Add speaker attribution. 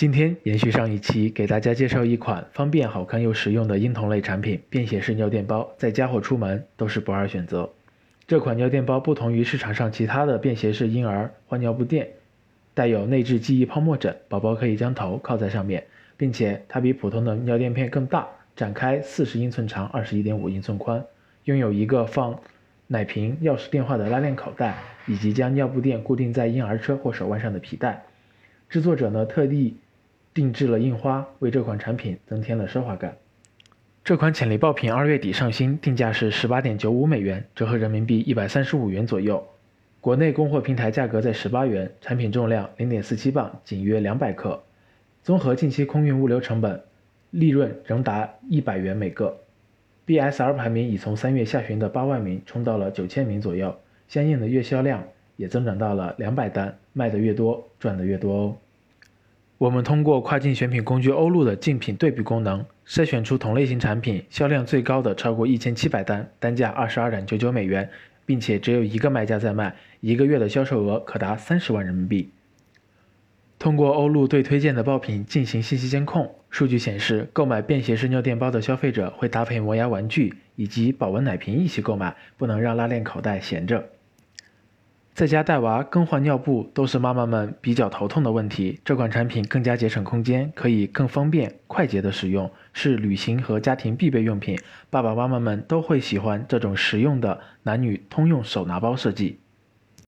Speaker 1: 今天延续上一期，给大家介绍一款方便、好看又实用的婴童类产品——便携式尿垫包，在家或出门都是不二选择。这款尿垫包不同于市场上其他的便携式婴儿换尿布垫，带有内置记忆泡沫枕，宝宝可以将头靠在上面，并且它比普通的尿垫片更大，展开四十英寸长，二十一点五英寸宽，拥有一个放奶瓶、钥匙、电话的拉链口袋，以及将尿布垫固定在婴儿车或手腕上的皮带。制作者呢特地定制了印花，为这款产品增添了奢华感。这款潜力爆品二月底上新，定价是十八点九五美元，折合人民币一百三十五元左右。国内供货平台价格在十八元，产品重量零点四七磅，仅约两百克。综合近期空运物流成本，利润仍达一百元每个。BSR 排名已从三月下旬的八万名冲到了九千名左右，相应的月销量也增长到了两百单，卖的越多，赚的越多哦。我们通过跨境选品工具欧路的竞品对比功能，筛选出同类型产品销量最高的超过一千七百单，单价二十二点九九美元，并且只有一个卖家在卖，一个月的销售额可达三十万人民币。通过欧路对推荐的爆品进行信息监控，数据显示，购买便携式尿垫包的消费者会搭配磨牙玩具以及保温奶瓶一起购买，不能让拉链口袋闲着。在家带娃更换尿布都是妈妈们比较头痛的问题。这款产品更加节省空间，可以更方便快捷的使用，是旅行和家庭必备用品。爸爸妈妈们都会喜欢这种实用的男女通用手拿包设计。